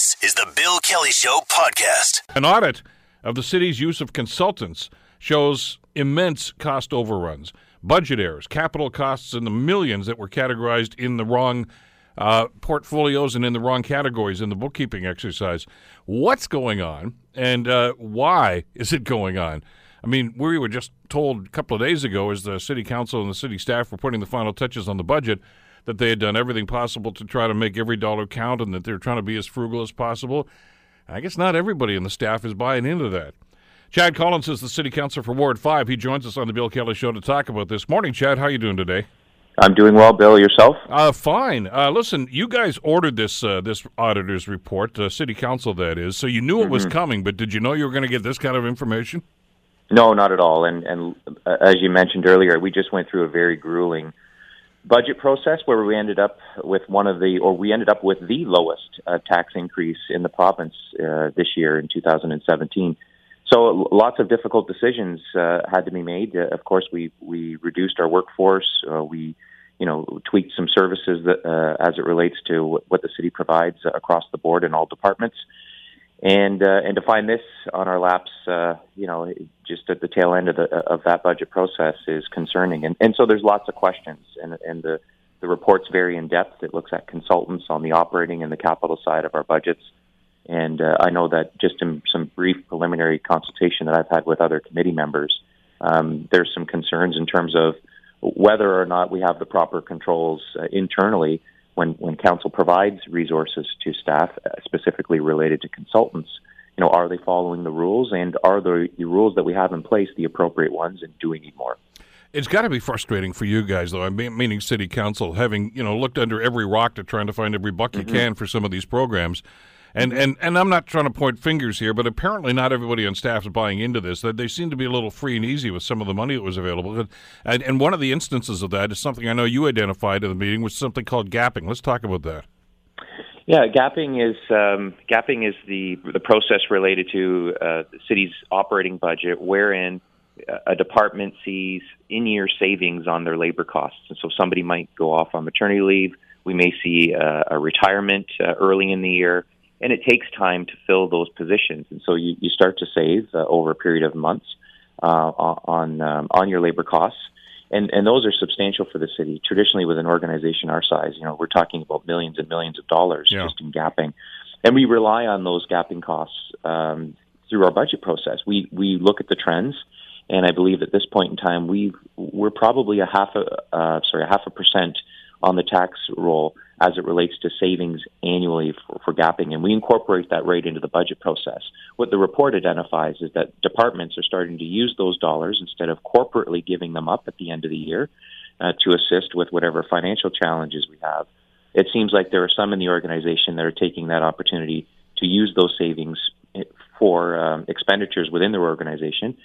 This is the Bill Kelly Show podcast. An audit of the city's use of consultants shows immense cost overruns, budget errors, capital costs in the millions that were categorized in the wrong uh, portfolios and in the wrong categories in the bookkeeping exercise. What's going on and uh, why is it going on? I mean, we were just told a couple of days ago as the city council and the city staff were putting the final touches on the budget that they had done everything possible to try to make every dollar count and that they're trying to be as frugal as possible. I guess not everybody in the staff is buying into that. Chad Collins is the city councilor for Ward 5. He joins us on the Bill Kelly Show to talk about this. Morning, Chad. How are you doing today? I'm doing well, Bill. Yourself? Uh, fine. Uh, listen, you guys ordered this uh, this auditor's report, uh, city council that is, so you knew it was coming. But did you know you were going to get this kind of information? No, not at all. And and uh, as you mentioned earlier, we just went through a very grueling budget process where we ended up with one of the, or we ended up with the lowest uh, tax increase in the province uh, this year in 2017. So lots of difficult decisions uh, had to be made. Uh, of course, we we reduced our workforce. Uh, we, you know, tweaked some services that, uh, as it relates to what the city provides across the board in all departments and uh, and to find this on our laps, uh, you know, just at the tail end of the of that budget process is concerning. And and so there's lots of questions, and and the the report's very in depth. It looks at consultants on the operating and the capital side of our budgets. And uh, I know that just in some brief preliminary consultation that I've had with other committee members, um, there's some concerns in terms of whether or not we have the proper controls uh, internally when when council provides resources to staff uh, specifically related to consultants, you know, are they following the rules and are the, the rules that we have in place the appropriate ones and do we need more? It's got to be frustrating for you guys, though. I mean, meaning city council, having you know looked under every rock to trying to find every buck you mm-hmm. can for some of these programs, and, and and I'm not trying to point fingers here, but apparently not everybody on staff is buying into this. That they seem to be a little free and easy with some of the money that was available. And, and one of the instances of that is something I know you identified in the meeting, was something called gapping. Let's talk about that. Yeah, gapping is um, gapping is the the process related to uh, the city's operating budget, wherein a department sees in-year savings on their labor costs, and so somebody might go off on maternity leave. We may see uh, a retirement uh, early in the year and it takes time to fill those positions. And so you, you start to save uh, over a period of months uh, on um, on your labor costs, and and those are substantial for the city. Traditionally, with an organization our size, you know, we're talking about millions and millions of dollars yeah. just in gapping, and we rely on those gapping costs um, through our budget process. We we look at the trends. And I believe at this point in time, we we're probably a half a uh, sorry a half a percent on the tax roll as it relates to savings annually for, for gapping. And we incorporate that rate into the budget process. What the report identifies is that departments are starting to use those dollars instead of corporately giving them up at the end of the year uh, to assist with whatever financial challenges we have. It seems like there are some in the organization that are taking that opportunity to use those savings for um, expenditures within their organization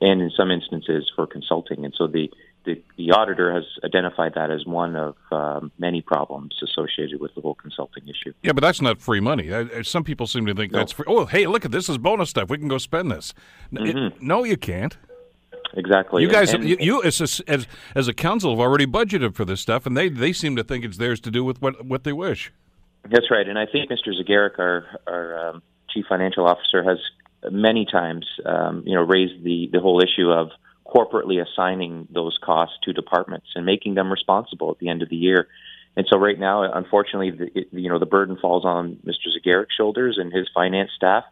and in some instances for consulting. And so the the, the auditor has identified that as one of um, many problems associated with the whole consulting issue. Yeah, but that's not free money. Some people seem to think no. that's free. Oh, hey, look at this is bonus stuff. We can go spend this. Mm-hmm. It, no, you can't. Exactly. You guys, and, you, you as, a, as as a council have already budgeted for this stuff, and they they seem to think it's theirs to do with what what they wish. That's right, and I think Mr. Zegarac, our our um, chief financial officer, has many times um, you know raised the the whole issue of corporately assigning those costs to departments and making them responsible at the end of the year. And so right now, unfortunately, the, it, you know, the burden falls on Mr. Zegarac's shoulders and his finance staff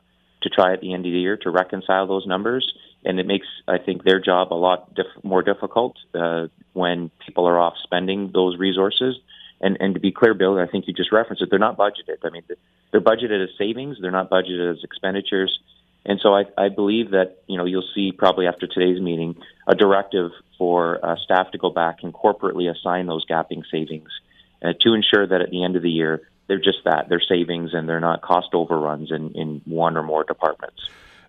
to try at the end of the year to reconcile those numbers. And it makes, I think, their job a lot diff- more difficult uh, when people are off spending those resources. And, and to be clear, Bill, I think you just referenced it. They're not budgeted. I mean, they're budgeted as savings. They're not budgeted as expenditures. And so I, I believe that you know you'll see probably after today's meeting a directive for uh, staff to go back and corporately assign those gapping savings uh, to ensure that at the end of the year they're just that they're savings and they're not cost overruns in, in one or more departments.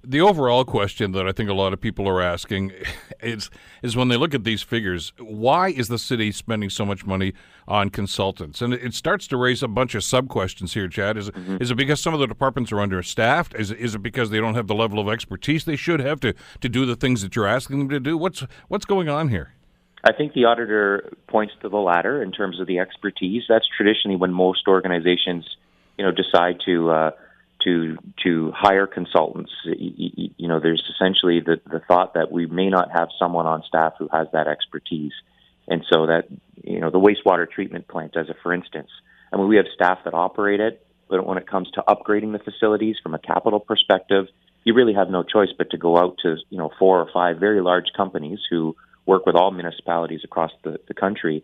The overall question that I think a lot of people are asking is is when they look at these figures, why is the city spending so much money on consultants? And it starts to raise a bunch of sub questions here, Chad. Is mm-hmm. is it because some of the departments are understaffed? Is it, is it because they don't have the level of expertise they should have to, to do the things that you're asking them to do? What's what's going on here? I think the auditor points to the latter in terms of the expertise. That's traditionally when most organizations, you know, decide to uh, to to hire consultants. You, know, there's essentially the, the thought that we may not have someone on staff who has that expertise, and so that you know the wastewater treatment plant, as a for instance, I mean we have staff that operate it, but when it comes to upgrading the facilities from a capital perspective, you really have no choice but to go out to you know four or five very large companies who work with all municipalities across the, the country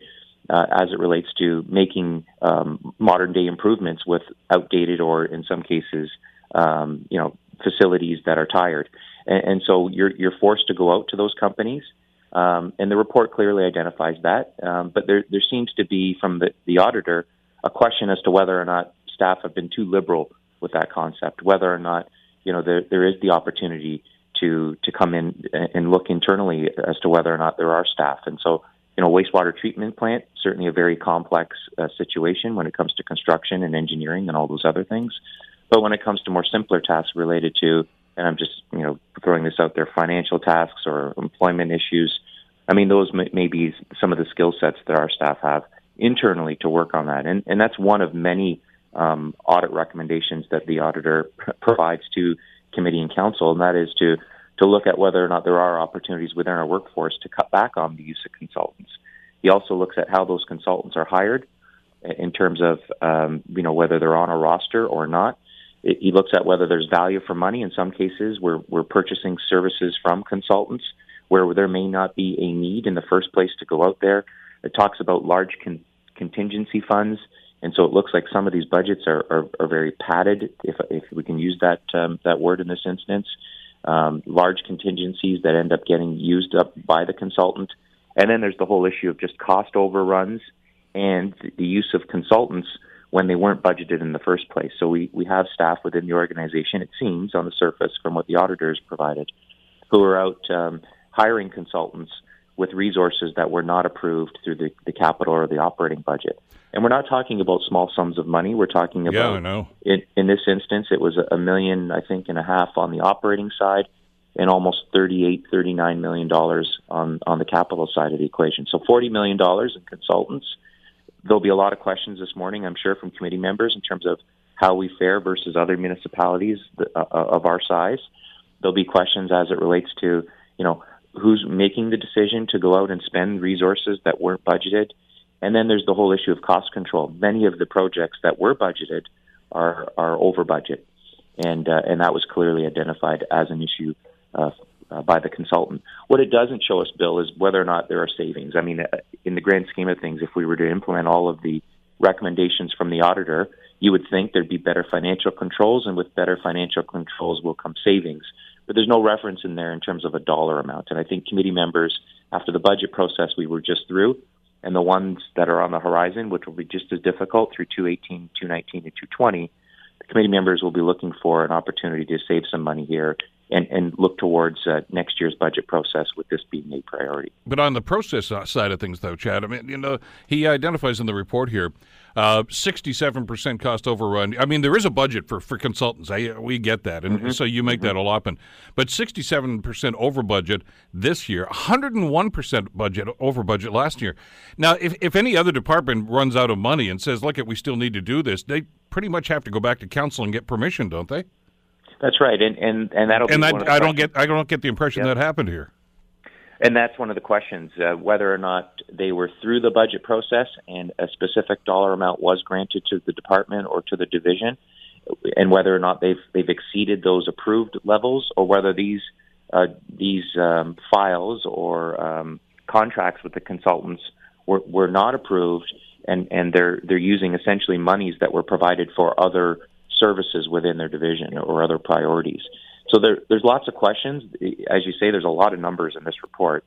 uh, as it relates to making um, modern day improvements with outdated or in some cases um, you know facilities that are tired. And, and, so you're you're forced to go out to those companies. Um, and the report clearly identifies that. Um, but there there seems to be from the, the auditor a question as to whether or not staff have been too liberal with that concept whether or not you know there there is the opportunity to to come in and look internally as to whether or not there are staff. And so you know, wastewater treatment plant, certainly a very complex uh, situation when it comes to construction and engineering and all those other things. But when it comes to more simpler tasks related to, and I'm just, you know, throwing this out there, financial tasks or employment issues, I mean, those may, may be some of the skill sets that our staff have internally to work on that. And, and that's one of many um, audit recommendations that the auditor provides to committee and council, and that is to to look at whether or not there are opportunities within our workforce to cut back on the use of consultants. He also looks at how those consultants are hired in terms of um, you know whether they're on a roster or not. It, he looks at whether there's value for money. In some cases, we're we're purchasing services from consultants where there may not be a need in the first place to go out there. It talks about large con- contingency funds, and so it looks like some of these budgets are, are, are very padded, if if we can use that um, that word in this instance um, large contingencies that end up getting used up by the consultant. And then there's the whole issue of just cost overruns and the use of consultants when they weren't budgeted in the first place. So we, we have staff within the organization, it seems, on the surface from what the auditors provided, who are out um, hiring consultants with resources that were not approved through the, the capital or the operating budget. And we're not talking about small sums of money. We're talking about, yeah, I know. In, in this instance, it was a million, I think, and a half on the operating side and almost 38, 39 million dollars on, on the capital side of the equation. So 40 million dollars in consultants. There'll be a lot of questions this morning, I'm sure, from committee members in terms of how we fare versus other municipalities uh, of our size. There'll be questions as it relates to, you know, who's making the decision to go out and spend resources that weren't budgeted. And then there's the whole issue of cost control. Many of the projects that were budgeted are are over budget, and uh, and that was clearly identified as an issue uh, uh, by the consultant. What it doesn't show us, Bill, is whether or not there are savings. I mean, uh, in the grand scheme of things, if we were to implement all of the recommendations from the auditor, you would think there'd be better financial controls, and with better financial controls will come savings but there's no reference in there in terms of a dollar amount. And I think committee members, after the budget process we were just through, and the ones that are on the horizon, which will be just as difficult through 218, 219, and 220, the committee members will be looking for an opportunity to save some money here and, and look towards uh, next year's budget process with this being a priority. But on the process side of things, though, Chad, I mean, you know, he identifies in the report here uh, 67% cost overrun. I mean, there is a budget for, for consultants. I, we get that. And mm-hmm. so you make mm-hmm. that allotment. But 67% over budget this year, 101% budget over budget last year. Now, if, if any other department runs out of money and says, look, we still need to do this, they pretty much have to go back to council and get permission, don't they? That's right, and and and that'll. And I, I don't get I don't get the impression yep. that happened here. And that's one of the questions: uh, whether or not they were through the budget process and a specific dollar amount was granted to the department or to the division, and whether or not they've they've exceeded those approved levels, or whether these uh, these um, files or um, contracts with the consultants were, were not approved, and and they're they're using essentially monies that were provided for other services within their division or other priorities. So there, there's lots of questions. As you say, there's a lot of numbers in this report,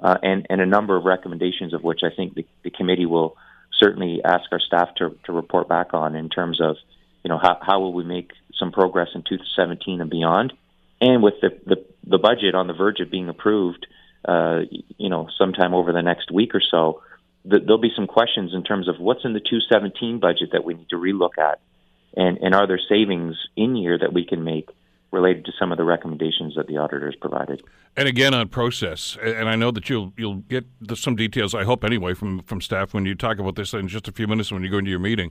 uh, and and a number of recommendations of which I think the, the committee will certainly ask our staff to to report back on in terms of, you know, how how will we make some progress in 2017 and beyond, and with the the, the budget on the verge of being approved, uh, you know, sometime over the next week or so, there'll be some questions in terms of what's in the 2017 budget that we need to relook at and, and are there savings in year that we can make related to some of the recommendations that the auditors provided. And again on process, and I know that you'll you'll get some details. I hope anyway from from staff when you talk about this in just a few minutes when you go into your meeting.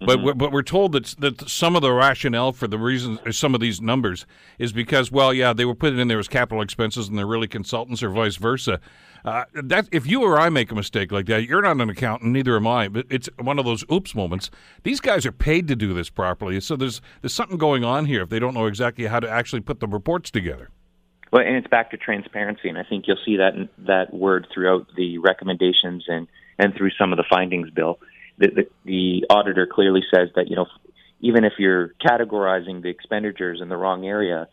But we're, but we're told that that some of the rationale for the reasons some of these numbers is because well yeah they were put in there as capital expenses and they're really consultants or vice versa. Uh, that if you or I make a mistake like that, you're not an accountant, neither am I. But it's one of those oops moments. These guys are paid to do this properly, so there's there's something going on here if they don't know exactly how to actually put the reports together. Well, and it's back to transparency, and I think you'll see that that word throughout the recommendations and and through some of the findings, Bill. The, the, the auditor clearly says that you know even if you're categorizing the expenditures in the wrong area,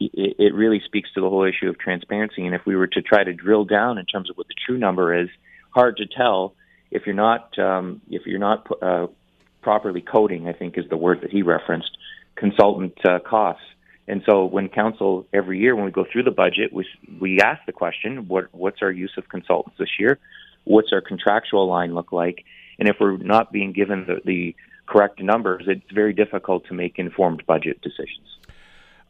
it, it really speaks to the whole issue of transparency. And if we were to try to drill down in terms of what the true number is, hard to tell if you're not um, if you're not uh, properly coding. I think is the word that he referenced consultant uh, costs. And so, when council every year, when we go through the budget, we we ask the question: what what's our use of consultants this year? What's our contractual line look like? And if we're not being given the, the correct numbers, it's very difficult to make informed budget decisions.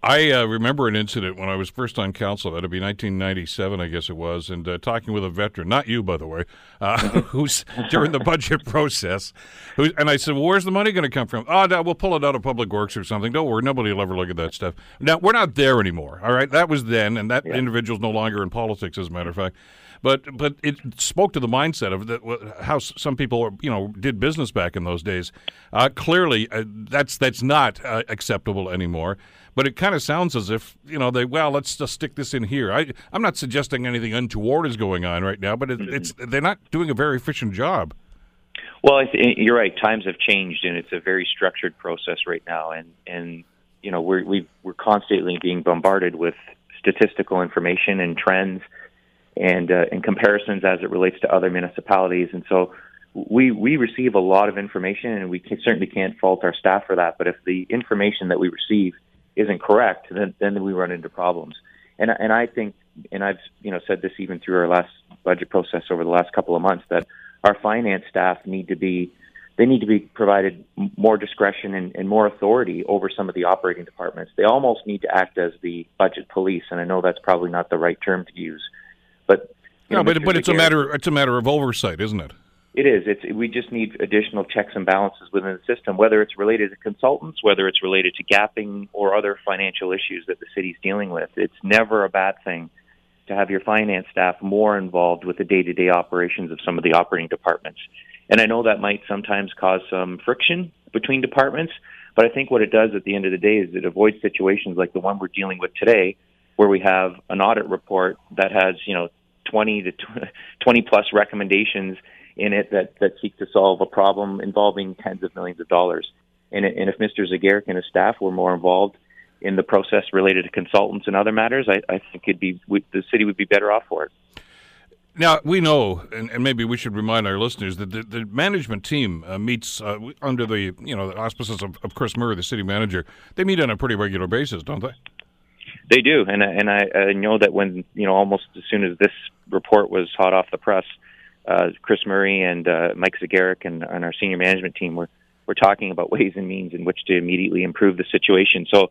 I uh, remember an incident when I was first on council. That'd be 1997, I guess it was, and uh, talking with a veteran, not you, by the way, uh, who's during the budget process. Who, and I said, well, "Where's the money going to come from?" Oh, no, we'll pull it out of Public Works or something. Don't worry, nobody will ever look at that stuff. Now we're not there anymore. All right, that was then, and that yeah. individual's no longer in politics, as a matter of fact but but it spoke to the mindset of the, how some people you know did business back in those days. Uh, clearly, uh, that's that's not uh, acceptable anymore. But it kind of sounds as if you know they well let's just stick this in here. I I'm not suggesting anything untoward is going on right now, but it, mm-hmm. it's they're not doing a very efficient job. Well, th- you're right. Times have changed, and it's a very structured process right now. And and you know we're we are constantly being bombarded with statistical information and trends and uh, and comparisons as it relates to other municipalities. And so we we receive a lot of information, and we can, certainly can't fault our staff for that. But if the information that we receive isn't correct, then then we run into problems. And and I think, and I've you know said this even through our last budget process over the last couple of months that our finance staff need to be they need to be provided more discretion and, and, more authority over some of the operating departments. They almost need to act as the budget police, and I know that's probably not the right term to use, but no, know, but but it's a matter it's a matter of oversight, isn't it? It is. It's we just need additional checks and balances within the system, whether it's related to consultants, whether it's related to gapping or other financial issues that the city's dealing with. It's never a bad thing to have your finance staff more involved with the day-to-day operations of some of the operating departments. And I know that might sometimes cause some friction between departments, but I think what it does at the end of the day is it avoids situations like the one we're dealing with today, where we have an audit report that has, you know, 20 to 20 plus recommendations in it that, that seek to solve a problem involving tens of millions of dollars. And, and if Mr. Zegarac and his staff were more involved in the process related to consultants and other matters, I, I think it'd be the city would be better off for it. Now we know, and, and, maybe we should remind our listeners that the, the management team uh, meets uh, under the you know the auspices of, of, Chris Murray, the city manager. They meet on a pretty regular basis, don't they? They do, and and I, I know that when you know almost as soon as this report was hot off the press, uh, Chris Murray and uh, Mike Zegarac and, and our senior management team were were talking about ways and means in which to immediately improve the situation. So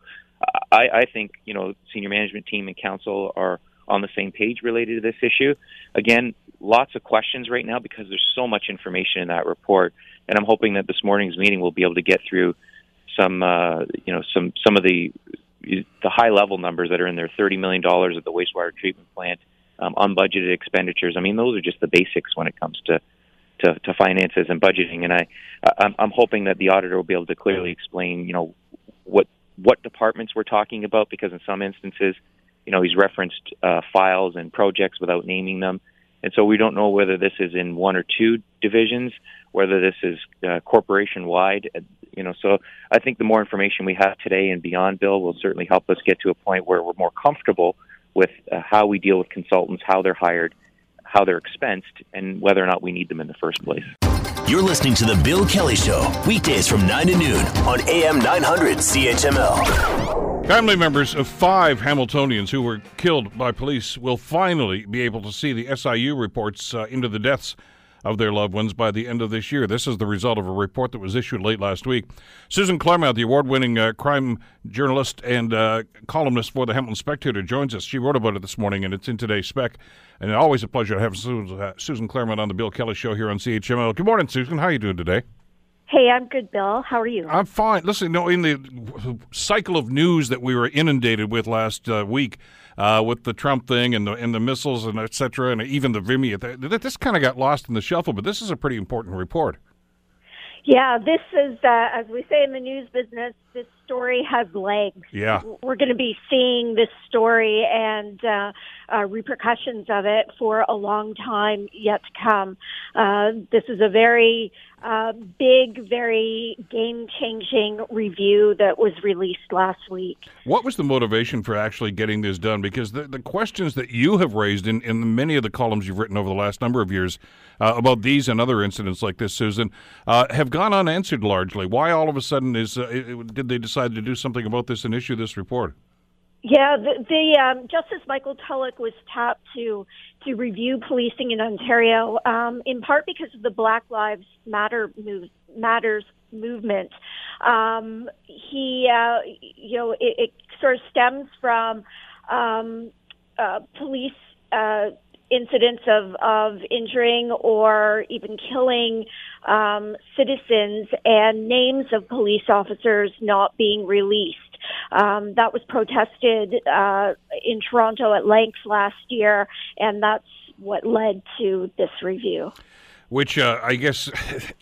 I, I think you know senior management team and council are on the same page related to this issue. Again, lots of questions right now because there's so much information in that report, and I'm hoping that this morning's meeting will be able to get through some uh, you know some some of the the high level numbers that are in there, $30 million at the wastewater treatment plant, um, unbudgeted expenditures. I mean, those are just the basics when it comes to, to, to finances and budgeting. And I, I'm, I'm hoping that the auditor will be able to clearly explain, you know, what, what departments we're talking about, because in some instances, you know, he's referenced uh, files and projects without naming them. And so we don't know whether this is in one or two divisions, whether this is uh, corporation wide. You know, so I think the more information we have today and beyond, Bill, will certainly help us get to a point where we're more comfortable with uh, how we deal with consultants, how they're hired, how they're expensed, and whether or not we need them in the first place. You're listening to The Bill Kelly Show, weekdays from 9 to noon on AM 900 CHML. Family members of five Hamiltonians who were killed by police will finally be able to see the SIU reports uh, into the deaths of their loved ones by the end of this year. This is the result of a report that was issued late last week. Susan Clairmont, the award winning uh, crime journalist and uh, columnist for the Hamilton Spectator, joins us. She wrote about it this morning, and it's in today's spec. And always a pleasure to have Susan, uh, Susan Clairmont on the Bill Kelly Show here on CHML. Good morning, Susan. How are you doing today? Hey, I'm good, Bill. How are you? I'm fine. Listen, no, in the cycle of news that we were inundated with last uh, week, uh, with the Trump thing and the and the missiles and et cetera, and even the Vimy, this kind of got lost in the shuffle. But this is a pretty important report. Yeah, this is, uh, as we say in the news business, this story has legs. Yeah. We're going to be seeing this story and uh, uh, repercussions of it for a long time yet to come. Uh, this is a very uh, big, very game changing review that was released last week. What was the motivation for actually getting this done? Because the, the questions that you have raised in, in many of the columns you've written over the last number of years uh, about these and other incidents like this, Susan, uh, have gone unanswered largely. Why all of a sudden is uh, did they decide to do something about this and issue this report? Yeah, the, the um, Justice Michael Tulloch was tapped to to review policing in Ontario, um, in part because of the Black Lives Matter move, matters movement. Um, he, uh, you know, it, it, sort of stems from um, uh, police. Uh, incidents of, of injuring or even killing um, citizens and names of police officers not being released. Um, that was protested uh, in Toronto at length last year, and that's what led to this review. Which uh, I guess,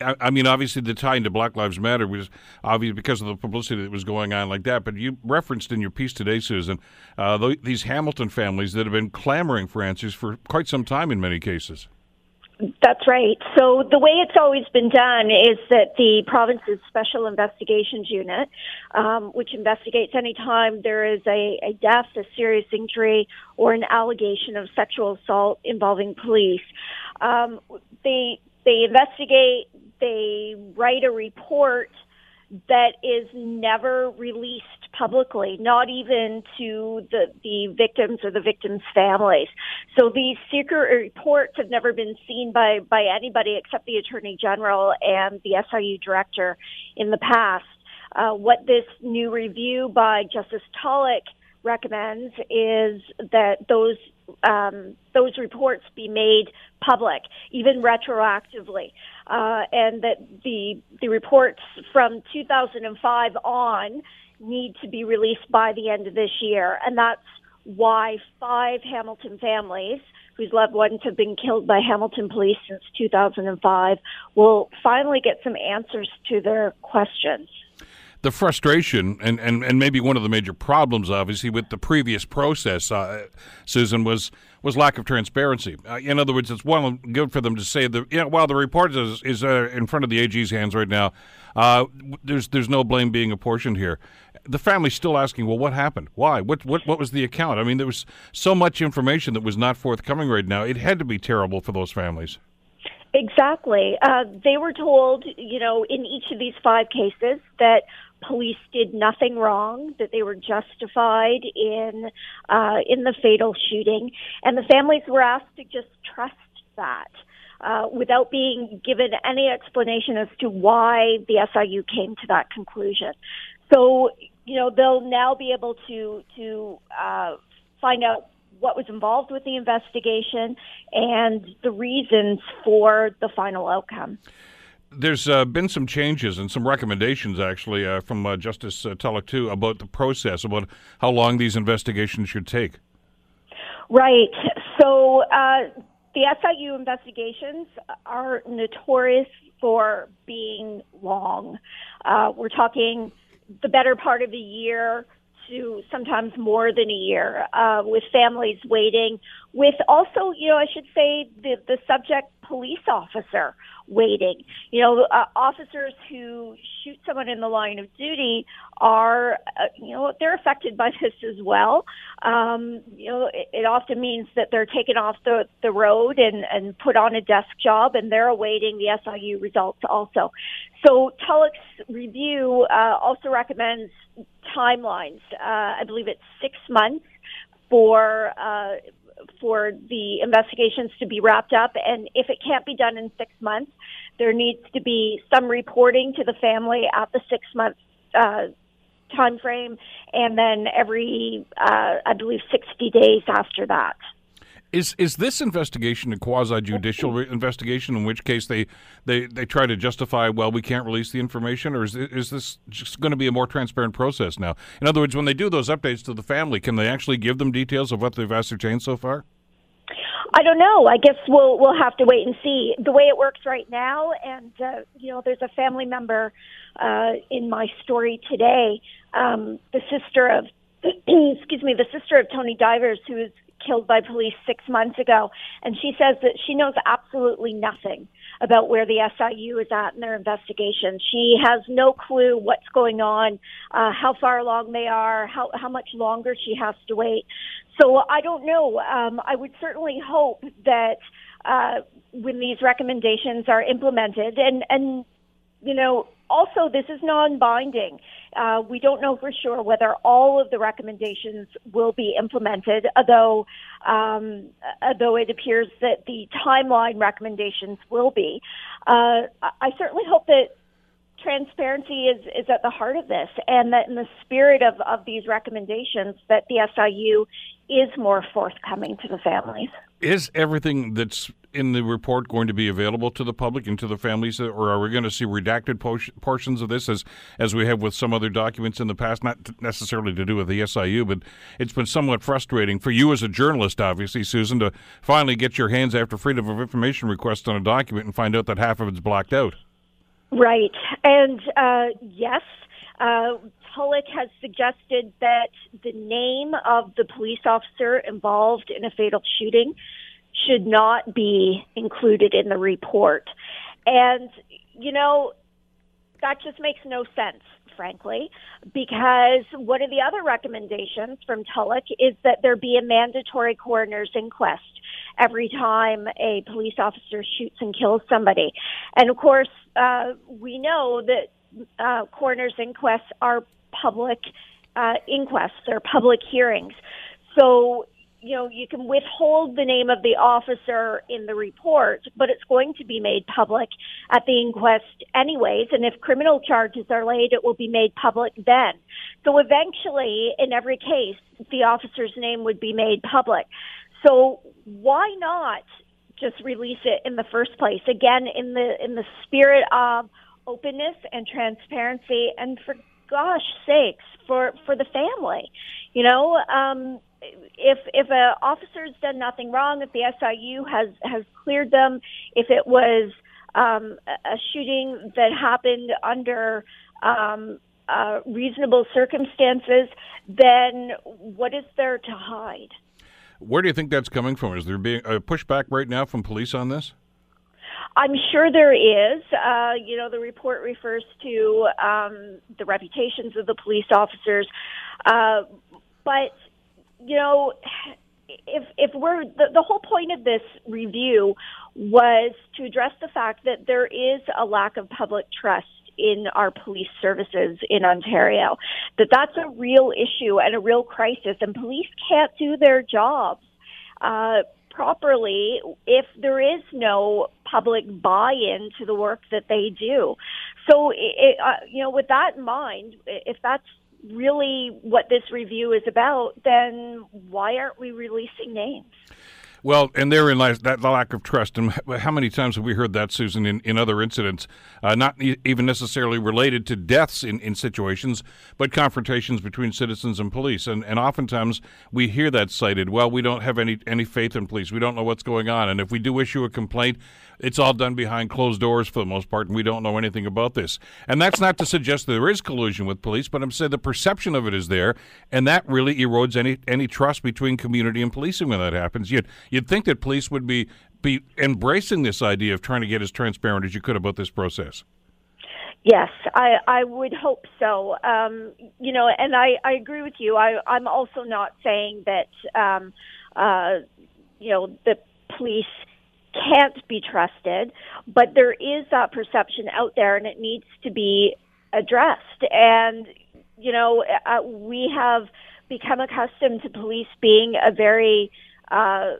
I mean, obviously the tie into Black Lives Matter was obvious because of the publicity that was going on like that. But you referenced in your piece today, Susan, uh, th- these Hamilton families that have been clamoring for answers for quite some time in many cases. That's right. So the way it's always been done is that the province's special investigations unit, um, which investigates any time there is a, a death, a serious injury, or an allegation of sexual assault involving police, um, they they investigate. They write a report that is never released publicly, not even to the, the victims or the victims' families. So these secret reports have never been seen by, by anybody except the Attorney General and the SIU director in the past. Uh, what this new review by Justice Tulloch recommends is that those um, those reports be made public, even retroactively, uh, and that the the reports from 2005 on need to be released by the end of this year, and that's why five Hamilton families whose loved ones have been killed by Hamilton police since 2005 will finally get some answers to their questions the frustration and, and, and maybe one of the major problems, obviously, with the previous process, uh, Susan, was was lack of transparency. Uh, in other words, it's well good for them to say that you know, while the report is, is uh, in front of the AG's hands right now, uh, there's there's no blame being apportioned here. The family's still asking, well, what happened? Why? What what what was the account? I mean, there was so much information that was not forthcoming right now. It had to be terrible for those families. Exactly. Uh, they were told, you know, in each of these five cases that police did nothing wrong, that they were justified in uh, in the fatal shooting, and the families were asked to just trust that. Uh, without being given any explanation as to why the SIU came to that conclusion. So, you know, they'll now be able to to uh, find out what was involved with the investigation and the reasons for the final outcome. There's uh, been some changes and some recommendations, actually, uh, from uh, Justice uh, Tulloch, too, about the process, about how long these investigations should take. Right. So uh, the SIU investigations are notorious for being long. Uh, we're talking the better part of a year to sometimes more than a year, uh, with families waiting, with also, you know, I should say the, the subject police officer waiting. You know, uh, officers who shoot someone in the line of duty are, uh, you know, they're affected by this as well. Um, you know, it, it often means that they're taken off the, the road and, and put on a desk job and they're awaiting the SIU results also. So Tulloch's review uh, also recommends timelines. Uh, I believe it's six months for uh, for the investigations to be wrapped up. And if it can't be done in six months, there needs to be some reporting to the family at the six month uh, time frame, and then every, uh, I believe, 60 days after that. Is is this investigation a quasi judicial investigation? In which case they, they they try to justify, well, we can't release the information, or is is this just going to be a more transparent process now? In other words, when they do those updates to the family, can they actually give them details of what they've ascertained so far? I don't know. I guess we'll we'll have to wait and see. The way it works right now, and uh, you know, there's a family member uh, in my story today, um, the sister of, excuse me, the sister of Tony Divers, who was killed by police six months ago, and she says that she knows absolutely nothing about where the SIU is at in their investigation. She has no clue what's going on, uh, how far along they are, how how much longer she has to wait. So I don't know. Um, I would certainly hope that uh, when these recommendations are implemented, and and you know, also this is non-binding. Uh, we don't know for sure whether all of the recommendations will be implemented, although um, although it appears that the timeline recommendations will be. Uh, I certainly hope that transparency is, is at the heart of this, and that in the spirit of, of these recommendations, that the SIU is more forthcoming to the families. Is everything that's in the report going to be available to the public and to the families, or are we going to see redacted portions of this as as we have with some other documents in the past? Not necessarily to do with the SIU, but it's been somewhat frustrating for you as a journalist, obviously, Susan, to finally get your hands after freedom of information request on a document and find out that half of it's blocked out. Right, and uh, yes. Uh, Tulloch has suggested that the name of the police officer involved in a fatal shooting should not be included in the report. And, you know, that just makes no sense, frankly, because one of the other recommendations from Tulloch is that there be a mandatory coroner's inquest every time a police officer shoots and kills somebody. And of course, uh, we know that uh, coroner's inquests are public uh, inquests, they're public hearings. So you know, you can withhold the name of the officer in the report, but it's going to be made public at the inquest anyways. And if criminal charges are laid, it will be made public then. So eventually, in every case, the officer's name would be made public. So why not just release it in the first place? Again, in the in the spirit of openness and transparency, and for gosh sakes, for for the family, you know. Um, if if an officer's done nothing wrong, if the SIU has has cleared them, if it was um, a shooting that happened under um, uh, reasonable circumstances, then what is there to hide? Where do you think that's coming from? Is there being a pushback right now from police on this? I'm sure there is. Uh, you know, the report refers to um, the reputations of the police officers, uh, but you know, if if we're the, the whole point of this review was to address the fact that there is a lack of public trust in our police services in Ontario. That that's a real issue and a real crisis, and police can't do their jobs uh, properly if there is no public buy-in to the work that they do. So, it, uh, you know, with that in mind, if that's really what this review is about, then why aren't we releasing names? Well, and therein lies that lack of trust. And how many times have we heard that, Susan, in, in other incidents, uh, not even necessarily related to deaths in, in situations, but confrontations between citizens and police? And, and oftentimes we hear that cited. Well, we don't have any, any faith in police. We don't know what's going on. And if we do issue a complaint, it's all done behind closed doors for the most part, and we don't know anything about this. And that's not to suggest that there is collusion with police, but I'm saying the perception of it is there, and that really erodes any any trust between community and policing when that happens. You'd you'd think that police would be be embracing this idea of trying to get as transparent as you could about this process. Yes, I, I would hope so. Um, you know, and I, I agree with you. I, I'm also not saying that, um, uh, you know, the police can't be trusted, but there is that perception out there and it needs to be addressed. And, you know, uh, we have become accustomed to police being a very uh,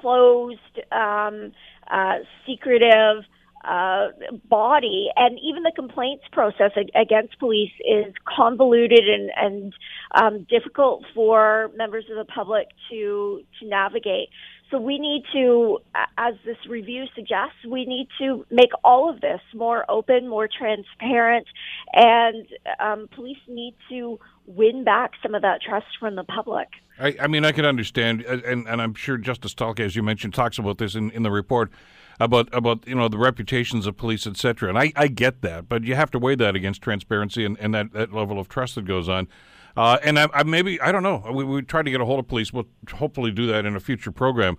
closed, um, uh, secretive, uh, body, and even the complaints process against police is convoluted and, and um, difficult for members of the public to to navigate. So we need to, as this review suggests, we need to make all of this more open, more transparent, and um, police need to win back some of that trust from the public. I, I mean, I can understand, and, and I'm sure Justice Tulloch, as you mentioned, talks about this in, in the report about about you know the reputations of police, etc. And I, I get that, but you have to weigh that against transparency and, and that, that level of trust that goes on. Uh, and I, I, maybe I don't know. We, we try to get a hold of police. We'll hopefully do that in a future program.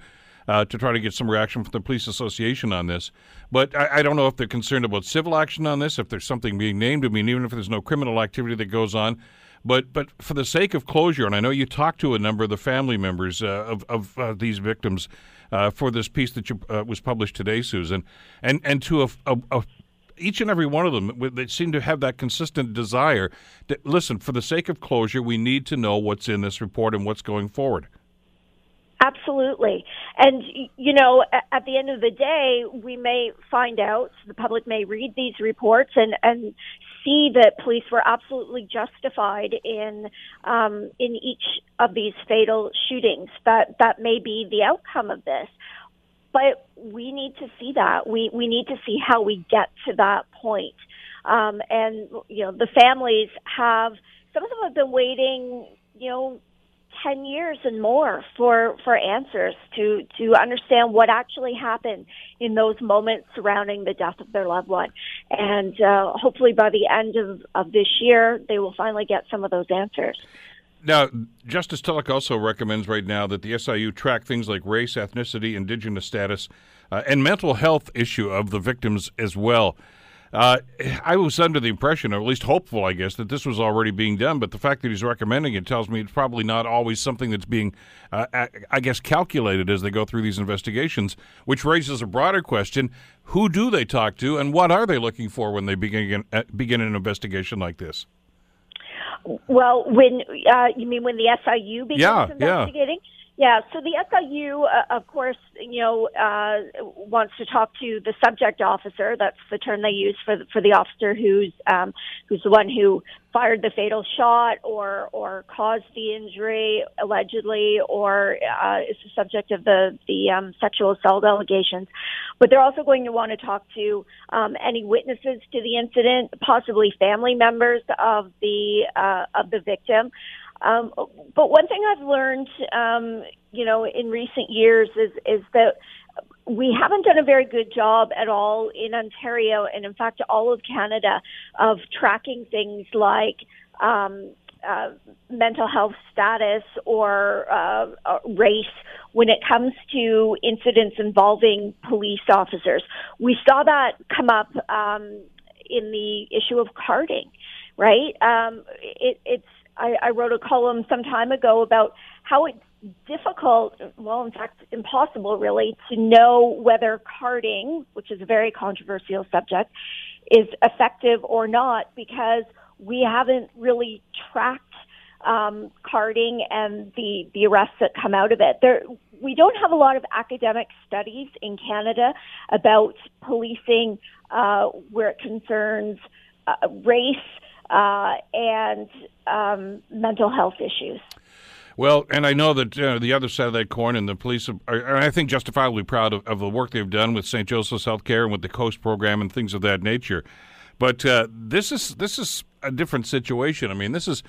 Uh, to try to get some reaction from the police association on this. But I, I, don't know if they're concerned about civil action on this, if there's something being named. I mean, even if there's no criminal activity that goes on. But but for the sake of closure, and I know you talked to a number of the family members uh, of of uh, these victims uh, for this piece that you, uh, was published today, Susan, and and to a, a, a each and every one of them they seem to have that consistent desire that listen for the sake of closure we need to know what's in this report and what's going forward. Absolutely. And you know at the end of the day we may find out the public may read these reports and and see that police were absolutely justified in um, in each of these fatal shootings. That that may be the outcome of this, but we need to see that. We we need to see how we get to that point. Um, and you know, the families have some of them have been waiting. You know, 10 years and more for, for answers to, to understand what actually happened in those moments surrounding the death of their loved one. And uh, hopefully by the end of, of this year, they will finally get some of those answers. Now, Justice Tulloch also recommends right now that the SIU track things like race, ethnicity, indigenous status, uh, and mental health issue of the victims as well. Uh, I was under the impression, or at least hopeful, I guess, that this was already being done. But the fact that he's recommending it tells me it's probably not always something that's being, uh, I guess, calculated as they go through these investigations, which raises a broader question: Who do they talk to, and what are they looking for when they begin uh, begin an investigation like this? Well, when uh, you mean when the SIU begins yeah, investigating? Yeah. Yeah, so the SIU, uh, of course, you know, uh, wants to talk to the subject officer. That's the term they use for the, for the officer who's um, who's the one who fired the fatal shot or or caused the injury allegedly, or uh, is the subject of the the um, sexual assault allegations. But they're also going to want to talk to um, any witnesses to the incident, possibly family members of the uh, of the victim. Um, but one thing I've learned, um, you know, in recent years is is that we haven't done a very good job at all in Ontario, and in fact, all of Canada, of tracking things like um, uh, mental health status or uh, uh, race when it comes to incidents involving police officers. We saw that come up um, in the issue of carding, right? Um, it, it's I, I wrote a column some time ago about how it's difficult, well, in fact, impossible really, to know whether carding, which is a very controversial subject, is effective or not because we haven't really tracked um, carding and the, the arrests that come out of it. There, we don't have a lot of academic studies in Canada about policing uh, where it concerns uh, race uh, and um, mental health issues. Well, and I know that uh, the other side of that coin, and the police are, are I think, justifiably proud of, of, the work they've done with St. Joseph's Healthcare and with the Coast program and things of that nature. But uh, this is this is a different situation. I mean, this is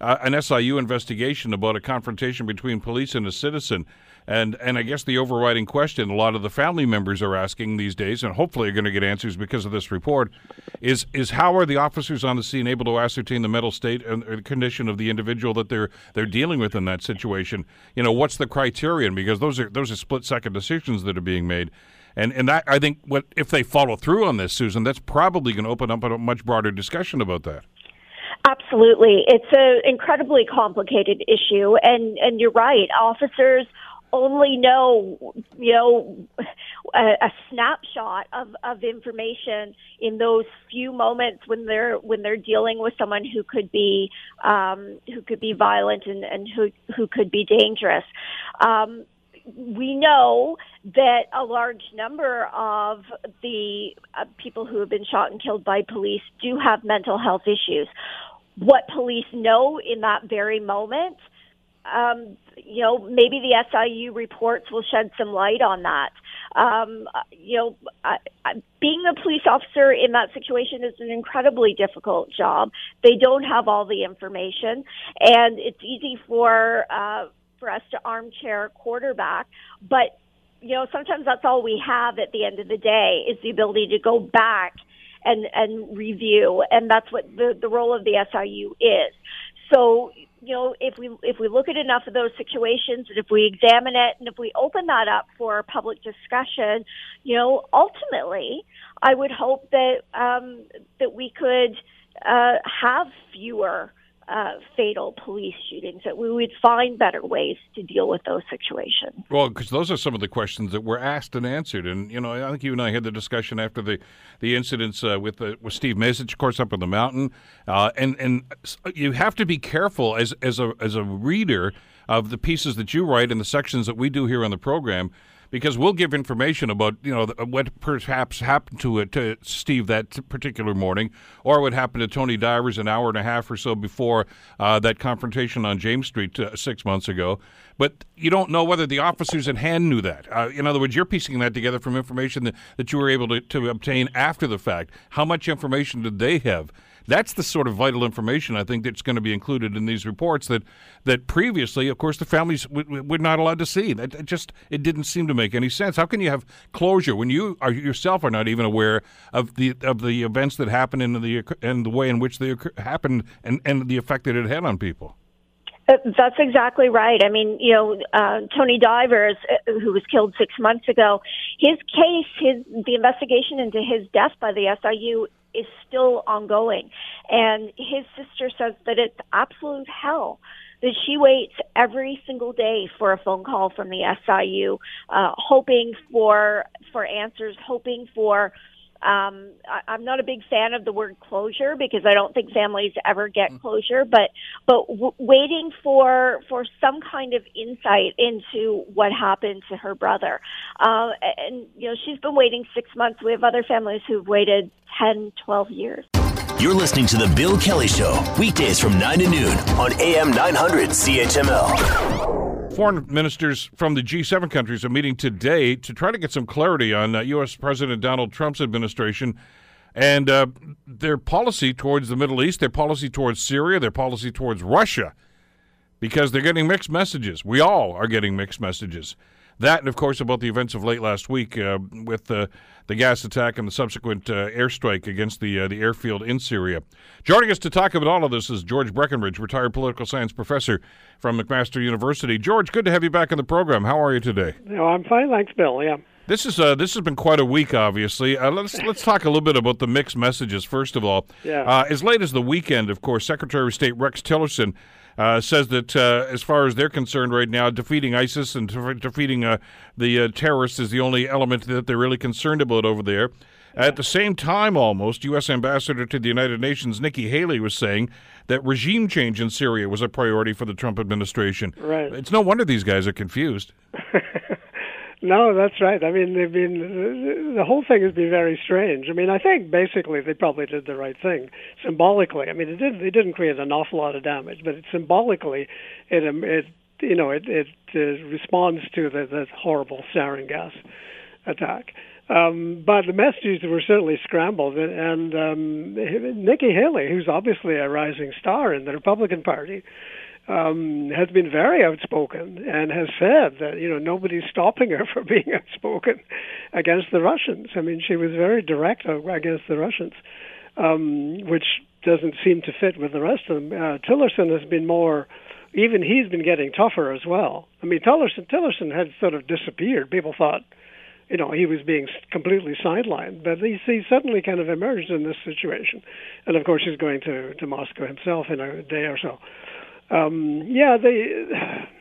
uh, an SIU investigation about a confrontation between police and a citizen. And and I guess the overriding question a lot of the family members are asking these days, and hopefully are going to get answers because of this report, is is how are the officers on the scene able to ascertain the mental state and condition of the individual that they're they're dealing with in that situation? You know, what's the criterion? Because those are those are split second decisions that are being made. And and that I think what if they follow through on this, Susan, that's probably going to open up a much broader discussion about that. Absolutely, it's an incredibly complicated issue, and and you're right. Officers only know, you know, a, a, snapshot of, of information in those few moments when they're when they're dealing with someone who could be um, who could be violent and, and who who could be dangerous. Um, we know that a large number of the uh, people who have been shot and killed by police do have mental health issues. What police know in that very moment, um, you know, maybe the SIU reports will shed some light on that. Um, you know, I, I, being a police officer in that situation is an incredibly difficult job. They don't have all the information, and it's easy for uh, for us to armchair quarterback, but you know, sometimes that's all we have at the end of the day is the ability to go back and and review, and that's what the the role of the SIU is. So, you know, if we if we look at enough of those situations, and if we examine it, and if we open that up for public discussion, you know, ultimately, I would hope that um, that we could uh, have fewer uh, fatal police shootings, that we would find better ways to deal with those situations. Well, because those are some of the questions that were asked and answered, and you know, I think you and I had the discussion after the the incidents uh, with the, with Steve Mesic, of course, up in the mountain, uh, and and you have to be careful as as a as a reader of the pieces that you write and the sections that we do here on the program because we'll give information about you know what perhaps happened to it to Steve that particular morning, or what happened to Tony Divers an hour and a half or so before uh, that confrontation on James Street uh, six months ago. But you don't know whether the officers at hand knew that. Uh, in other words, you're piecing that together from information that, that you were able to, to obtain after the fact. How much information did they have? That's the sort of vital information I think that's going to be included in these reports that that previously, of course, the families w- were not allowed to see. That it just it didn't seem to make any sense. How can you have closure when you are yourself are not even aware of the of the events that happened and the and the way in which they happened and and the effect that it had on people? Uh, that's exactly right. I mean, you know, uh, Tony Divers, uh, who was killed six months ago, his case, his the investigation into his death by the SIU is still ongoing. And his sister says that it's absolute hell that she waits every single day for a phone call from the SIU, uh, hoping for for answers, hoping for um, I, I'm not a big fan of the word closure because I don't think families ever get mm. closure, but but w- waiting for for some kind of insight into what happened to her brother, uh, and you know she's been waiting six months. We have other families who've waited 10, 12 years. You're listening to the Bill Kelly Show weekdays from nine to noon on AM 900 CHML. Foreign ministers from the G7 countries are meeting today to try to get some clarity on uh, U.S. President Donald Trump's administration and uh, their policy towards the Middle East, their policy towards Syria, their policy towards Russia, because they're getting mixed messages. We all are getting mixed messages. That, and of course, about the events of late last week uh, with uh, the gas attack and the subsequent uh, airstrike against the uh, the airfield in Syria. Joining us to talk about all of this is George Breckenridge, retired political science professor from McMaster University. George, good to have you back on the program. How are you today? No, I'm fine, thanks, Bill. Yeah. This is uh, this has been quite a week, obviously. Uh, let's let's talk a little bit about the mixed messages first of all. Yeah. Uh, as late as the weekend, of course, Secretary of State Rex Tillerson uh, says that uh, as far as they're concerned right now, defeating ISIS and defeating uh, the uh, terrorists is the only element that they're really concerned about over there. At the same time, almost, U.S. Ambassador to the United Nations Nikki Haley was saying that regime change in Syria was a priority for the Trump administration. Right. It's no wonder these guys are confused. No, that's right. I mean, they've been the whole thing has been very strange. I mean, I think basically they probably did the right thing symbolically. I mean, it didn't they didn't create an awful lot of damage, but it symbolically, it um, it you know it it uh, responds to the the horrible sarin gas attack. Um, but the messages were certainly scrambled, and, and um, Nikki Haley, who's obviously a rising star in the Republican Party, um, has been very outspoken and has said that you know nobody's stopping her from being outspoken against the Russians. I mean, she was very direct against the Russians, um, which doesn't seem to fit with the rest of them. Uh, Tillerson has been more. Even he's been getting tougher as well. I mean, Tillerson Tillerson had sort of disappeared. People thought, you know, he was being completely sidelined, but he, he suddenly kind of emerged in this situation, and of course he's going to to Moscow himself in a day or so um, yeah, they.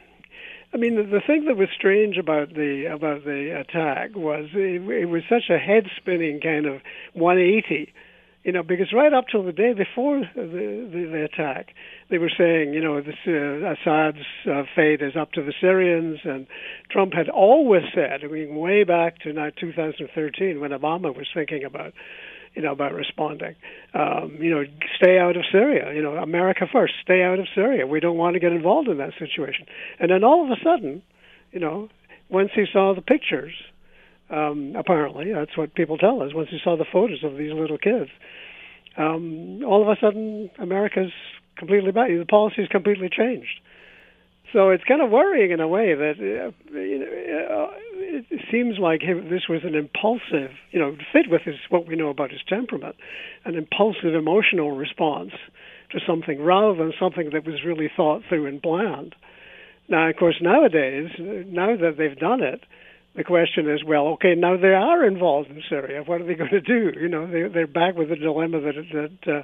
I mean, the, thing that was strange about the about the attack was it, it was such a head spinning kind of 180 You know, because right up till the day before the, the, the attack, they were saying, you know, this, uh, Assad's uh, fate is up to the Syrians, and Trump had always said, I mean, way back to 2013 when Obama was thinking about you know, about responding. Um, you know, stay out of Syria. You know, America first. Stay out of Syria. We don't want to get involved in that situation. And then all of a sudden, you know, once he saw the pictures, um, apparently that's what people tell us. Once he saw the photos of these little kids, um, all of a sudden America's completely back. The policy's completely changed. So it's kind of worrying in a way that uh, you know, uh, it seems like this was an impulsive, you know, fit with his what we know about his temperament, an impulsive emotional response to something rather than something that was really thought through and planned. Now, of course, nowadays, now that they've done it, the question is, well, okay, now they are involved in Syria. What are they going to do? You know, they, they're back with the dilemma that that uh,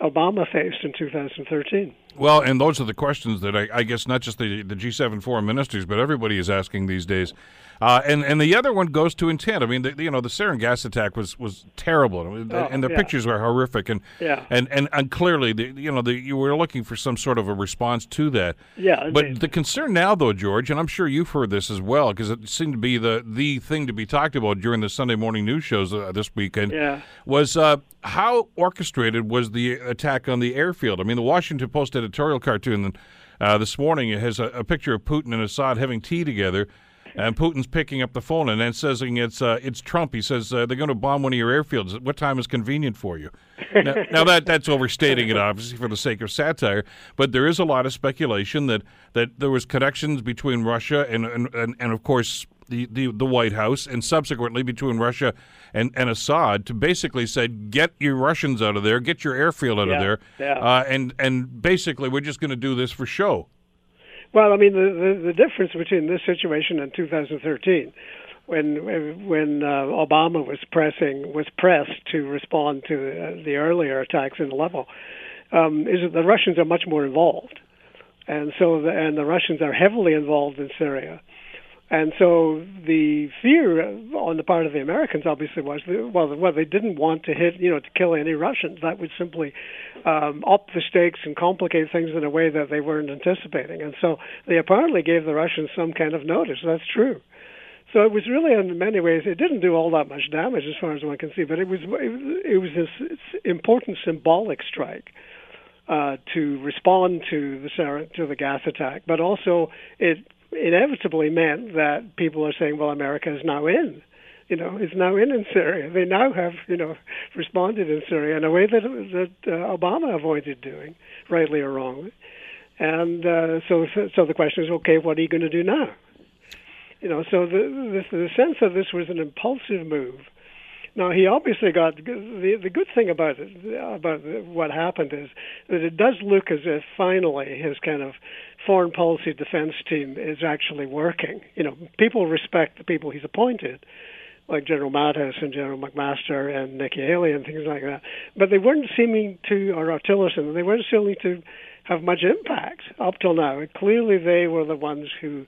Obama faced in 2013. Well, and those are the questions that I, I, guess not just the, the G7 foreign ministers, but everybody is asking these days. Uh, and and the other one goes to intent. I mean, the, you know, the sarin gas attack was was terrible, oh, and the yeah. pictures were horrific, and yeah. and and, and clearly, the, you know, the, you were looking for some sort of a response to that. Yeah. But the concern now, though, George, and I'm sure you've heard this as well, because it seemed to be the the thing to be talked about during the Sunday morning news shows uh, this weekend. Yeah. Was uh, how orchestrated was the attack on the airfield? I mean, the Washington Post editorial cartoon uh, this morning has a, a picture of Putin and Assad having tea together and Putin's picking up the phone and then says it's uh, it's Trump. He says uh, they're going to bomb one of your airfields. What time is convenient for you? now, now, that that's overstating it, obviously, for the sake of satire. But there is a lot of speculation that that there was connections between Russia and and, and, and of course the, the, the White House and subsequently between Russia and, and Assad to basically said, get your Russians out of there, get your airfield out yeah, of there, yeah. uh, and and basically we're just going to do this for show. Well, I mean, the, the, the difference between this situation and 2013, when when uh, Obama was pressing was pressed to respond to uh, the earlier attacks in Aleppo, um, is that the Russians are much more involved, and so the, and the Russians are heavily involved in Syria. And so the fear on the part of the Americans obviously was, well, well, they didn't want to hit, you know, to kill any Russians. That would simply um, up the stakes and complicate things in a way that they weren't anticipating. And so they apparently gave the Russians some kind of notice. That's true. So it was really, in many ways, it didn't do all that much damage as far as one can see, but it was it was this important symbolic strike. Uh, to respond to the to the gas attack, but also it inevitably meant that people are saying, well, America is now in. You know, is now in in Syria. They now have, you know, responded in Syria in a way that that uh, Obama avoided doing, rightly or wrongly. And uh, so, so the question is, okay, what are you going to do now? You know, so the, the the sense that this was an impulsive move. Now he obviously got the the good thing about it about what happened is that it does look as if finally his kind of foreign policy defense team is actually working. You know, people respect the people he's appointed, like General Mattis and General McMaster and Nikki Haley and things like that. But they weren't seeming to, or Tillerson, they weren't seeming to have much impact up till now. And clearly, they were the ones who,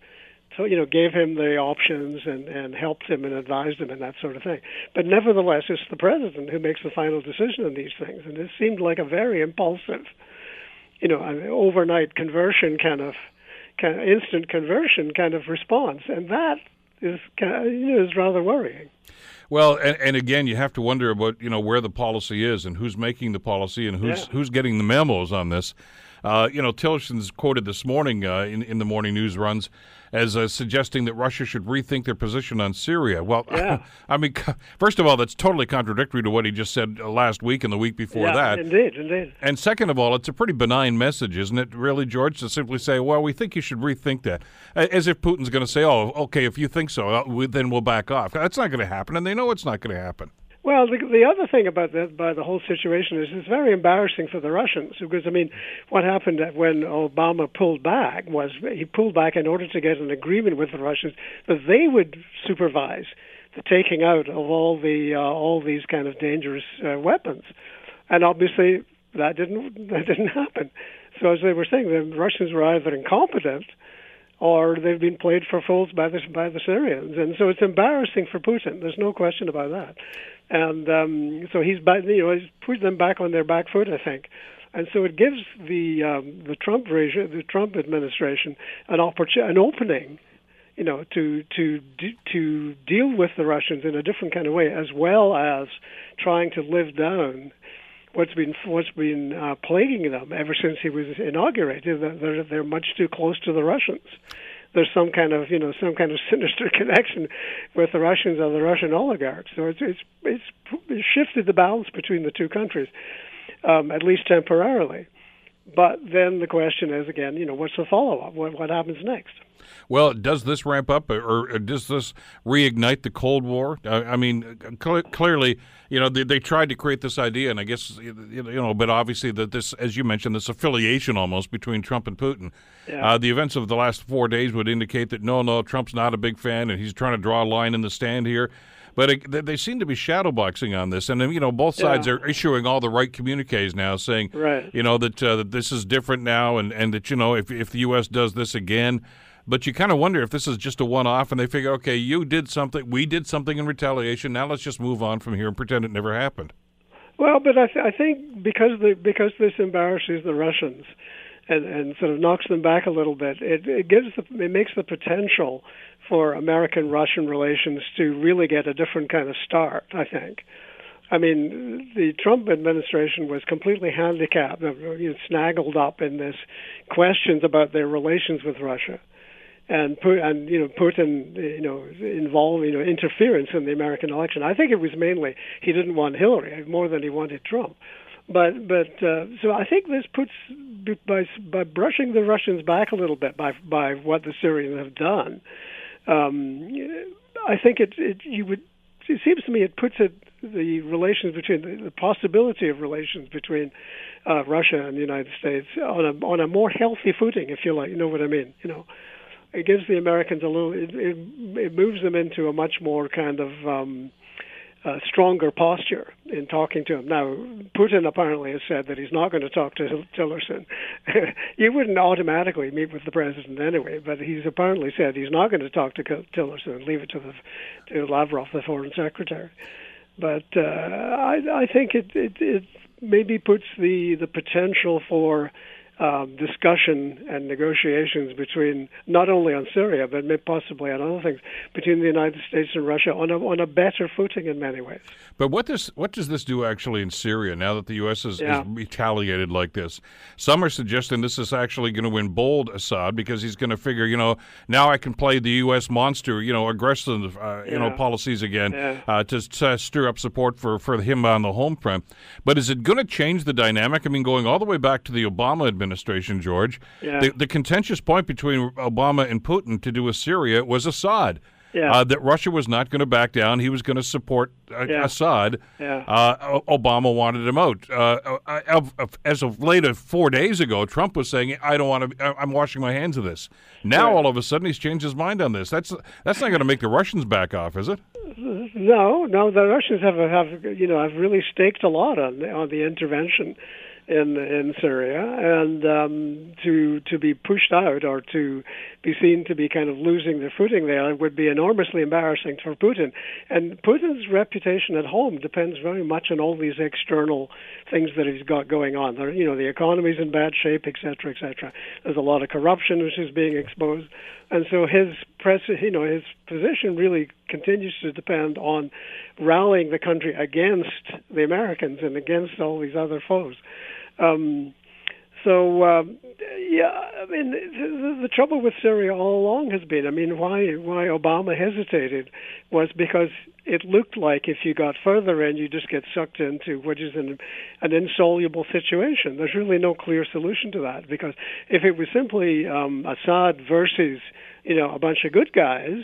you know, gave him the options and and helped him and advised him and that sort of thing. But nevertheless, it's the president who makes the final decision on these things, and it seemed like a very impulsive you know, an overnight conversion kind of, kind of instant conversion kind of response, and that is kind of, you know, is rather worrying. Well, and, and, again, you have to wonder about you know where the policy is and who's making the policy and who's yeah. who's getting the memos on this. Uh, you know, Tillerson's quoted this morning uh, in in the morning news runs as uh, suggesting that Russia should rethink their position on Syria. Well, yeah. I mean, first of all, that's totally contradictory to what he just said uh, last week and the week before yeah, that. Indeed, indeed. And second of all, it's a pretty benign message, isn't it, really, George, to simply say, well, we think you should rethink that. As if Putin's going to say, oh, okay, if you think so, uh, then we'll back off. That's not going to happen, and they know it's not going to happen. Well, the, the other thing about the, about the whole situation is it's very embarrassing for the Russians because I mean, what happened when Obama pulled back was he pulled back in order to get an agreement with the Russians that they would supervise the taking out of all the uh, all these kind of dangerous uh, weapons, and obviously that didn't that didn't happen. So as they were saying, the Russians were either incompetent or they've been played for fools by the by the Syrians, and so it's embarrassing for Putin. There's no question about that, and um, so he's you know he's put them back on their back foot, I think, and so it gives the um, the Trump regime, the Trump administration an opportunity, an opening, you know, to to to deal with the Russians in a different kind of way, as well as trying to live down what's been what's been uh, plaguing them ever since he was inaugurated. They're they're much too close to the Russians. There's some kind of you know some kind of sinister connection with the Russians or the Russian oligarchs. So it's it's it's shifted the balance between the two countries, um, at least temporarily. But then the question is again, you know, what's the follow up? What what happens next? Well, does this ramp up, or, does this reignite the Cold War? I, mean, cl- clearly, you know, they, they, tried to create this idea, and I guess you know, but obviously that this, as you mentioned, this affiliation almost between Trump and Putin. Yeah. Uh, the events of the last four days would indicate that no, no, Trump's not a big fan, and he's trying to draw a line in the stand here. But it, they seem to be shadowboxing on this, and you know both sides yeah. are issuing all the right communiques now, saying, right. you know, that uh, that this is different now, and, and that you know if if the U.S. does this again, but you kind of wonder if this is just a one-off, and they figure, okay, you did something, we did something in retaliation. Now let's just move on from here and pretend it never happened. Well, but I, th- I think because the because this embarrasses the Russians, and, and sort of knocks them back a little bit, it, it gives the, it makes the potential for American-Russian relations to really get a different kind of start. I think. I mean, the Trump administration was completely handicapped, you know, snaggled up in this questions about their relations with Russia and and you know Putin you know involved you know interference in the American election. I think it was mainly he didn't want Hillary more than he wanted Trump. But but uh, so I think this puts by by brushing the Russians back a little bit by by what the Syrians have done. Um, I think it, it you would it seems to me it puts it the relations between the, the possibility of relations between uh, Russia and the United States on a on a more healthy footing, if you like. You know what I mean? You know, it gives the Americans a little. It, it, it moves them into a much more kind of um, stronger posture in talking to him. Now, Putin apparently has said that he's not going to talk to Tillerson. you wouldn't automatically meet with the president anyway, but he's apparently said he's not going to talk to Tillerson and leave it to the to Lavrov, the foreign secretary. But uh, I, I think it, it it maybe puts the the potential for um, discussion and negotiations between not only on Syria but possibly on other things between the United States and Russia on a on a better footing in many ways. But what does what does this do actually in Syria now that the U.S. has, yeah. retaliated like this? Some are suggesting this is actually going to embolden Assad because he's going to figure, you know, now I can play the U.S. monster, you know, aggressive, uh, yeah. you know, policies again yeah. uh, to, to, stir up support for for him on the home front. But is it going to change the dynamic? I mean, going all the way back to the Obama administration administration, George. Yeah. The, the contentious point between Obama and Putin to do with Syria was Assad. Yeah. Uh, that Russia was not going to back down. He was going to support uh, yeah. Assad. Yeah. Uh, Obama wanted him out. Uh, uh, as of late of four days ago, Trump was saying, "I don't want to. I'm washing my hands of this." Now right. all of a sudden he's changed his mind on this. That's that's not going to make the Russians back off, is it? No, no. The Russians have have you know have really staked a lot on on the intervention in in Syria, and um, to to be pushed out or to be seen to be kind of losing their footing there would be enormously embarrassing for Putin. And Putin's reputation at home depends very much on all these external things that he's got going on. There, you know, the economy's in bad shape, et cetera, et cetera. There's a lot of corruption which is being exposed, and so his press, you know, his position really continues to depend on rallying the country against the Americans and against all these other foes. Um, so um, yeah, I mean the, the trouble with Syria all along has been, I mean, why why Obama hesitated was because it looked like if you got further in, you just get sucked into what is an an insoluble situation. There's really no clear solution to that because if it was simply um, Assad versus you know a bunch of good guys,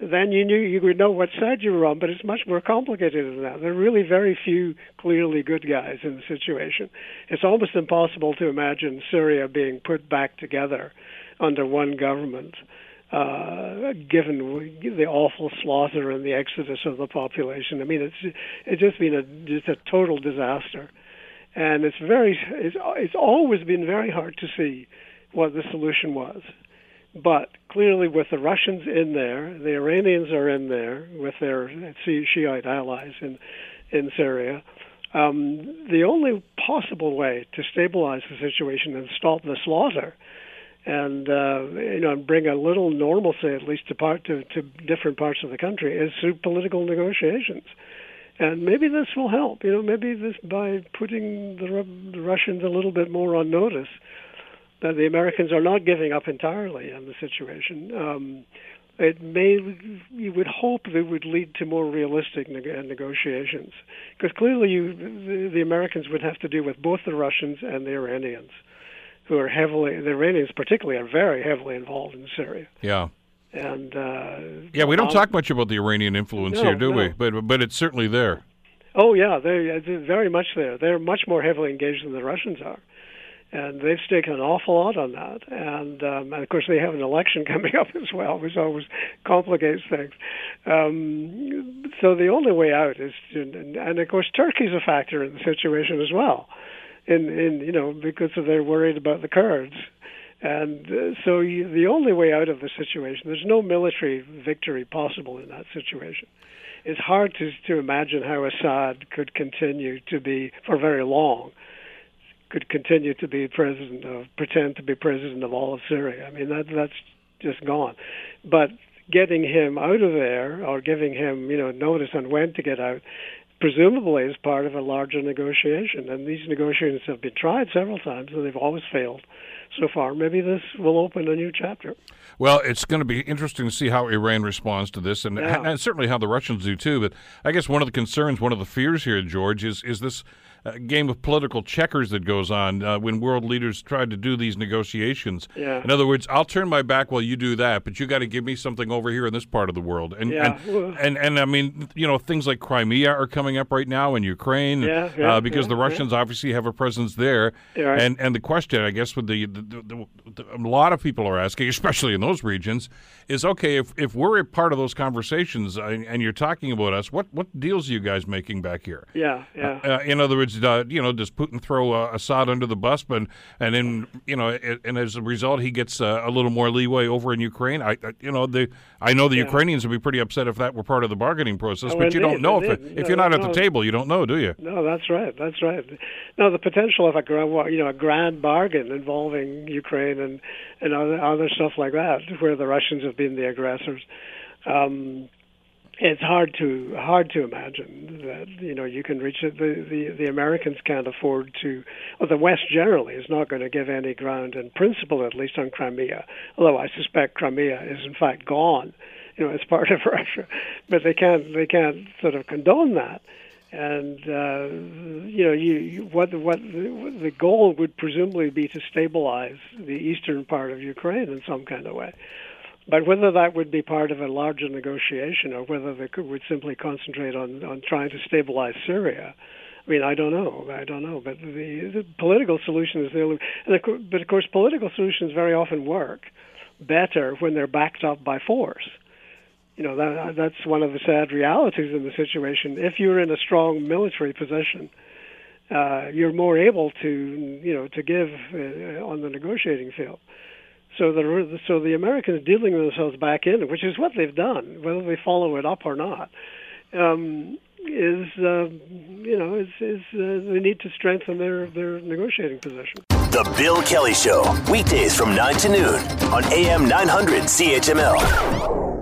then you knew you would know what side you were on. But it's much more complicated than that. There are really very few clearly good guys in the situation. It's almost impossible to imagine Syria being put back together under one government, uh, given the awful slaughter and the exodus of the population. I mean, it's it's just been a just a total disaster, and it's very it's it's always been very hard to see what the solution was But clearly, with the Russians in there, the Iranians are in there with their Shiite allies in in Syria. Um, the only possible way to stabilize the situation and stop the slaughter and uh, you know bring a little normalcy at least to part to, to different parts of the country is through political negotiations. And maybe this will help. You know, maybe this by putting the, the Russians a little bit more on notice that the Americans are not giving up entirely on the situation. Um, it may you would hope that it would lead to more realistic neg- negotiations because clearly you the, the Americans would have to deal with both the Russians and the Iranians who are heavily the Iranians particularly are very heavily involved in Syria. Yeah. And uh, yeah, we don't um, talk much about the Iranian influence no, here, do no. we? But but it's certainly there. Oh yeah, they're, they're very much there. They're much more heavily engaged than the Russians are and they've taken an awful lot on that. And, um, and of course, they have an election coming up as well, which always complicates things. Um, so the only way out is, to, and, and of course, Turkey's a factor in the situation as well, in in you know because they're worried about the Kurds. And uh, so you, the only way out of the situation, there's no military victory possible in that situation. It's hard to, to imagine how Assad could continue to be for very long could continue to be president of pretend to be president of all of Syria. I mean that that's just gone. But getting him out of there or giving him, you know, notice on when to get out presumably is part of a larger negotiation. And these negotiations have been tried several times and they've always failed so far. Maybe this will open a new chapter. Well, it's going to be interesting to see how Iran responds to this, and, Yeah. and certainly how the Russians do too. But I guess one of the concerns, one of the fears here, George, is is this uh, game of political checkers that goes on uh, when world leaders try to do these negotiations. Yeah. In other words, I'll turn my back while you do that, but you got to give me something over here in this part of the world. And Yeah. and, and and I mean, you know, things like Crimea are coming up right now, in Ukraine, Yeah, yeah, uh, because the Russians obviously have a presence there. Right. And and the question, I guess, with the, the, the, the a lot of people are asking, especially in those regions, is okay if if we're a part of those conversations uh, and you're talking about us, what what deals are you guys making back here? Yeah, yeah. Uh, in other words, uh, you know, does Putin throw uh, Assad under the bus, but and then you know, it, and as a result, he gets uh, a little more leeway over in Ukraine. I, I you know, the I know the Yeah. Ukrainians would be pretty upset if that were part of the bargaining process, Oh, but you don't indeed, know if it, if No, you're not at no. the table, you don't know, do you? No, that's right. That's right. Now, the potential of a you know a grand bargain involving Ukraine and and other other stuff like that, where the Russians have been the aggressors, um, it's hard to hard to imagine that you know you can reach it. The, the the Americans can't afford to. Well, the West generally is not going to give any ground in principle, at least on Crimea. Although I suspect Crimea is in fact gone, you know, as part of Russia, but they can't they can't sort of condone that and uh, you know, you, what what the goal would presumably be to stabilize the eastern part of Ukraine in some kind of way. But whether that would be part of a larger negotiation or whether they could, would simply concentrate on on trying to stabilize Syria, I mean, I don't know. I don't know. But the, the political solution is the only. And of course, but of course, political solutions very often work better when they're backed up by force you know that that's one of the sad realities in the situation. If you're in a strong military position, uh, you're more able to you know to give uh, on the negotiating field. So the so the Americans dealing themselves back in, which is what they've done, whether they follow it up or not, um, is uh, you know is is uh, they need to strengthen their their negotiating position. The Bill Kelly Show, weekdays from 9 to noon on AM 900 CHML.